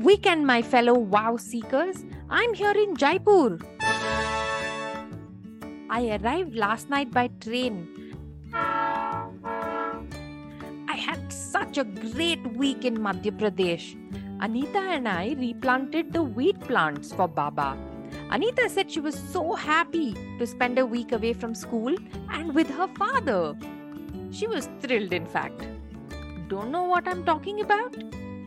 weekend, my fellow wow seekers. I'm here in Jaipur. I arrived last night by train. I had such a great week in Madhya Pradesh. Anita and I replanted the wheat plants for Baba. Anita said she was so happy to spend a week away from school and with her father. She was thrilled, in fact. Don't know what I'm talking about?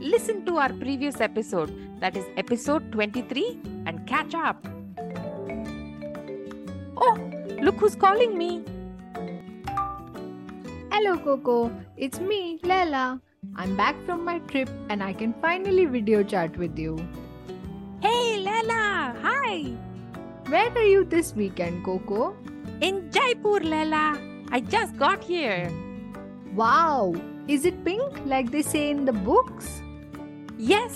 Listen to our previous episode, that is episode 23, and catch up. Oh, look who's calling me. Hello, KoKo. It's me, Leila. I'm back from my trip and I can finally video chat with you. Hey, Lela. Hi. Where are you this weekend, KoKo? In Jaipur, Lela. I just got here. Wow. Is it pink like they say in the books?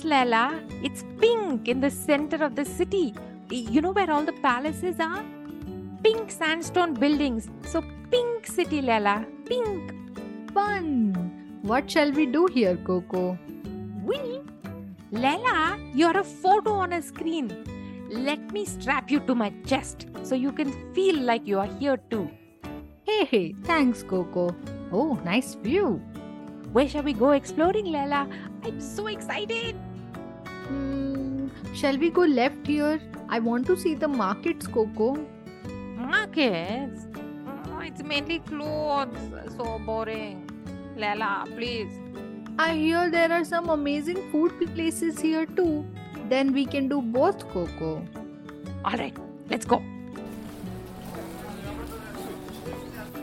Yes. It's pink in the center of the city. You know where all the palaces are? Pink sandstone buildings. So, pink city, Lela. Pink. Fun. What shall we do here, KoKo? We? Lela, you're a photo on a screen. Let me strap you to my chest so you can feel like you are here too. Hey, hey, thanks, KoKo. Oh, nice view. Where shall we go exploring, Lela? I'm so excited. Hmm, shall we go left here? I want to see the markets, KoKo. Markets? Oh, it's mainly clothes. So boring. Lela, please. I hear there are some amazing food places here too. Then we can do both, KoKo. Alright, let's go.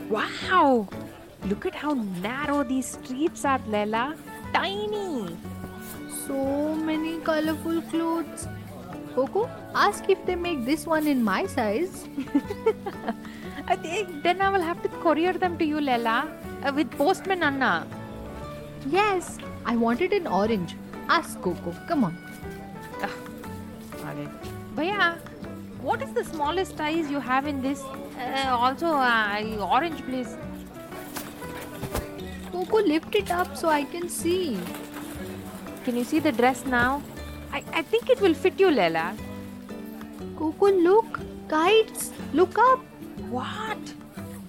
Wow! Look at how narrow these streets are, Lela. Tiny. So many colorful clothes. KoKo, ask if they make this one in my size. I think then I will have to courier them to you, Lela, uh, with postman Anna. Yes, I want it in orange. Ask KoKo. Come on. Alright. Bhaiya, what is the smallest size you have in this? Uh, also, uh, orange, please. KoKo, lift it up so I can see. Can you see the dress now? I, I think it will fit you, Lela. KoKo, look. Kites. Look up. What?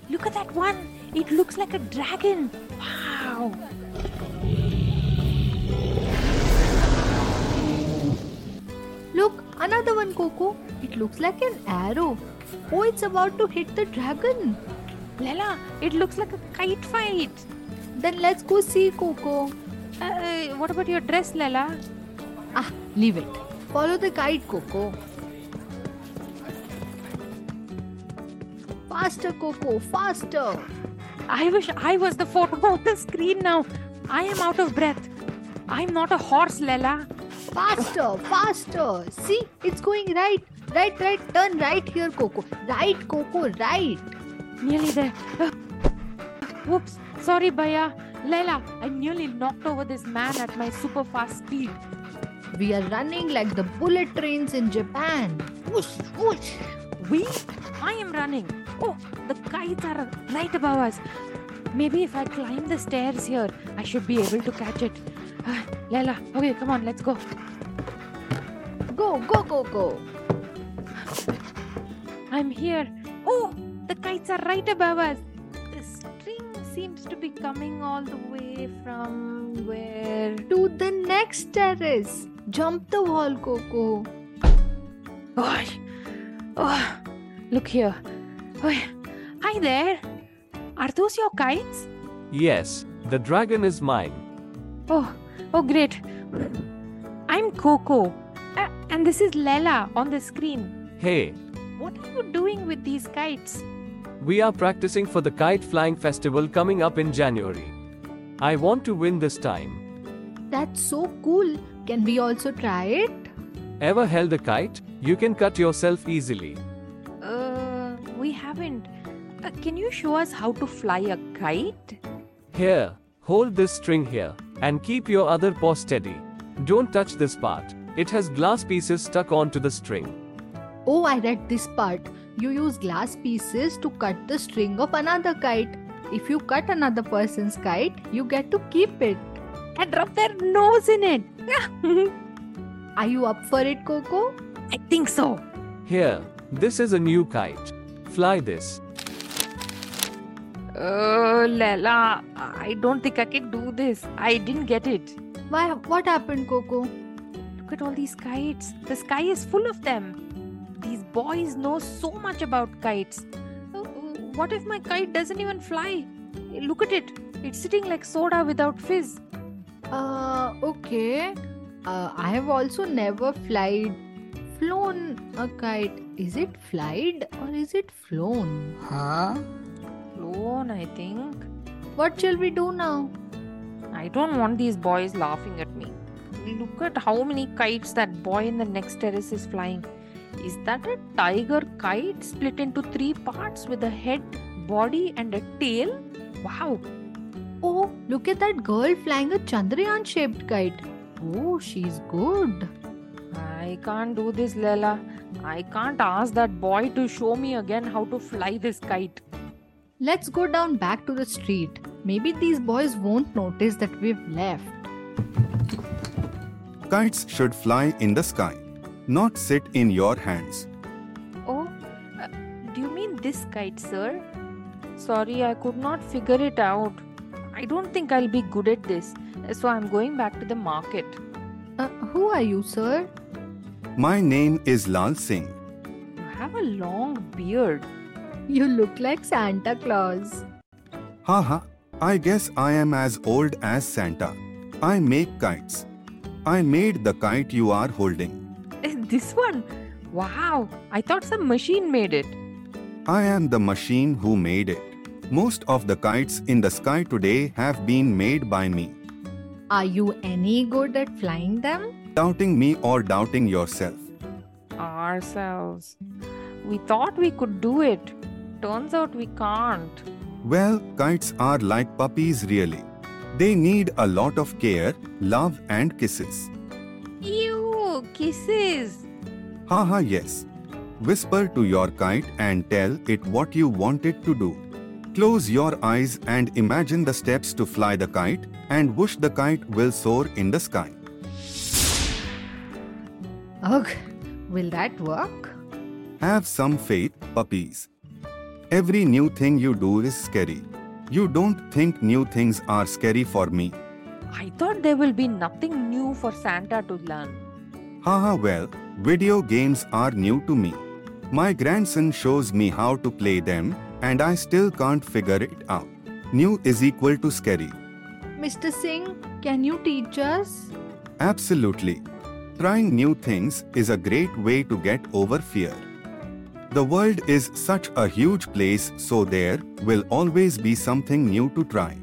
Look at that one. It looks like a dragon. Wow. Look, another one, KoKo. It looks like an arrow. Oh, it's about to hit the dragon. Lela, it looks like a kite fight. Then let's go see KoKo. Uh, what about your dress, Lala? Ah, leave it. Follow the guide, KoKo. Faster, KoKo, faster. I wish I was the photo on the screen now. I am out of breath. I'm not a horse, Lala. Faster, faster. See, it's going right. Right, right. Turn right here, KoKo. Right, KoKo, right. Nearly there. Uh, whoops. Sorry, Bhaiya. Lela, I nearly knocked over this man at my super fast speed. We are running like the bullet trains in Japan. Whoosh, whoosh. We? I am running. Oh, the kites are right above us. Maybe if I climb the stairs here, I should be able to catch it. Uh, Lela, okay, come on, let's go. Go, go, go, go. I'm here. Oh, the kites are right above us. The string seems to be coming all the way from where? To the next terrace. Jump the wall, KoKo. Oh, oh look here. Oh, hi there. Are those your kites? Yes, the dragon is mine. Oh, oh, great. I'm KoKo. Uh, and this is Lela on the screen. Hey, What are you doing with these kites? We are practicing for the kite flying festival coming up in January. I want to win this time. That's so cool. Can we also try it? Ever held a kite? You can cut yourself easily. Uh, we haven't. Uh, can you show us how to fly a kite? Here, hold this string here, and keep your other paw steady. Don't touch this part, it has glass pieces stuck onto the string. Oh, I read this part. You use glass pieces to cut the string of another kite. If you cut another person's kite, you get to keep it. And rub their nose in it. Are you up for it, KoKo? I think so. Here, this is a new kite. Fly this. Uh, Lela, I don't think I can do this. I didn't get it. Why? What happened, KoKo? Look at all these kites. The sky is full of them. These boys know so much about kites. Uh, What if my kite doesn't even fly? Look at it. It's sitting like soda without fizz. Uh, okay. Uh, I have also never flied, flown a kite. Is it flied or is it flown? Huh? Flown, I think. What shall we do now? I don't want these boys laughing at me. Look at how many kites that boy in the next terrace is flying. Is that a tiger kite split into three parts with a head, body, and a tail? Wow! Oh, look at that girl flying a Chandrayaan shaped kite. Oh, she's good. I can't do this, Lela. I can't ask that boy to show me again how to fly this kite. Let's go down back to the street. Maybe these boys won't notice that we've left. Kites should fly in the sky, not sit in your hands. Oh, uh, do you mean this kite, sir? Sorry, I could not figure it out. I don't think I'll be good at this, so I'm going back to the market. Uh, who are you, sir? My name is Lal Singh. You have a long beard. You look like Santa Claus. Haha, I guess I am as old as Santa. I make kites. I made the kite you are holding. This one? Wow, I thought some machine made it. I am the machine who made it. Most of the kites in the sky today have been made by me. Are you any good at flying them? Doubting me or doubting yourself. Ourselves. We thought we could do it. Turns out we can't. Well, kites are like puppies, really. They need a lot of care, love, and kisses. Kisses. Haha, yes. Whisper to your kite and tell it what you want it to do. Close your eyes and imagine the steps to fly the kite and wish the kite will soar in the sky. Ugh, will that work? Have some faith, puppies. Every new thing you do is scary. You don't think new things are scary for me. I thought there will be nothing new for Santa to learn. Haha, well, video games are new to me. My grandson shows me how to play them, and I still can't figure it out. New is equal to scary. Mr. Singh, can you teach us? Absolutely. Trying new things is a great way to get over fear. The world is such a huge place, so there will always be something new to try.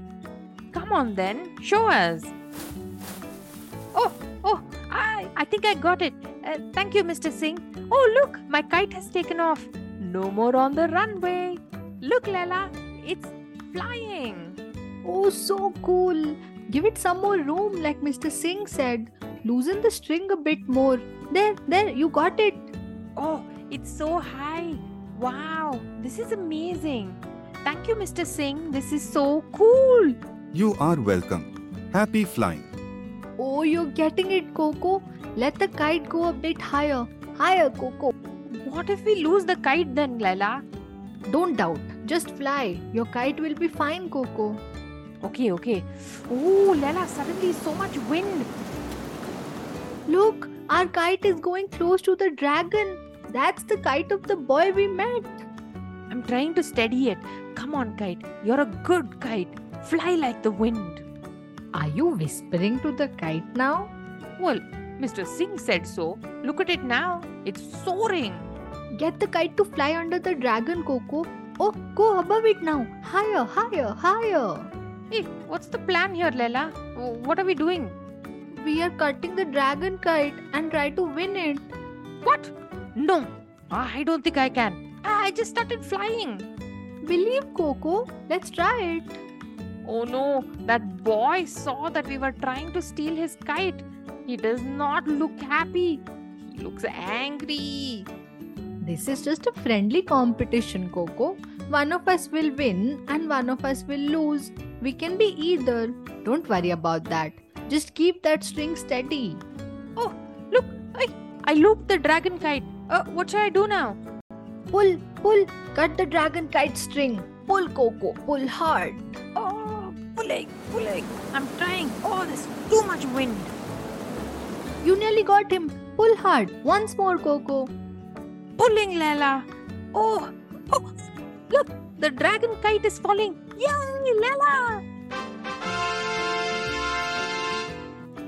Come on then, show us. Oh, oh, I, I think I got it. Uh, thank you, Mr. Singh. Oh, look, my kite has taken off. No more on the runway. Look, Lela, it's flying. Oh, so cool. Give it some more room, like Mr. Singh said. Loosen the string a bit more. There, there, you got it. Oh, it's so high. Wow, this is amazing. Thank you, Mr. Singh. This is so cool. You are welcome. Happy flying. Oh, you're getting it, KoKo. Let the kite go a bit higher. Higher, KoKo. What if we lose the kite then, Lela? Don't doubt. Just fly. Your kite will be fine, KoKo. Okay, okay. Oh, Lela, suddenly so much wind. Look, our kite is going close to the dragon. That's the kite of the boy we met. I'm trying to steady it. Come on, kite. You're a good kite. Fly like the wind. Are you whispering to the kite now? Well, Mr. Singh said so. Look at it now. It's soaring. Get the kite to fly under the dragon, KoKo. Oh, go above it now. Higher, higher, higher. Hey, what's the plan here, Lela? Oh, What are we doing? We are cutting the dragon kite and try to win it. What? No, I don't think I can. I just started flying. Believe KoKo. Let's try it. Oh no, that boy saw that we were trying to steal his kite. He does not look happy. He looks angry. This is just a friendly competition, KoKo. One of us will win and one of us will lose. We can be either. Don't worry about that. Just keep that string steady. Oh, look, I I looped the dragon kite. Uh, what should I do now? Pull, pull, cut the dragon kite string. Pull, KoKo, pull hard. Oh, pulling, pulling. I'm trying. Oh, there's too much wind. You nearly got him. Pull hard. Once more, KoKo. Pulling, Lela. Oh, oh, look, the dragon kite is falling. Yay, Lela!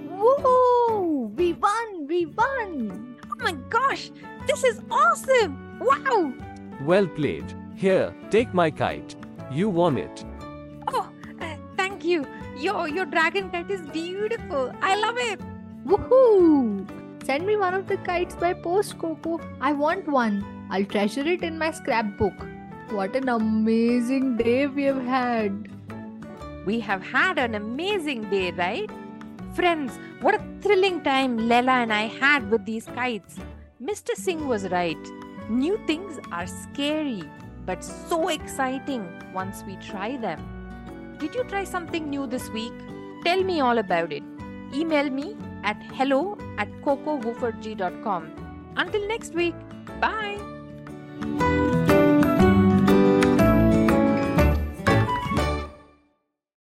Woohoo! We won! We won! Oh my gosh, this is awesome! Wow! Well played. Here, take my kite. You won it. Oh, uh, thank you. Your your dragon kite is beautiful. I love it. Woohoo! Send me one of the kites by post, KoKo. I want one. I'll treasure it in my scrapbook. What an amazing day we have had. We have had an amazing day, right? Friends, what a thrilling time Lela and I had with these kites. Mr. Singh was right. New things are scary, but so exciting once we try them. Did you try something new this week? Tell me all about it. Email me at hello at kokowooferjee.com. Until next week, bye.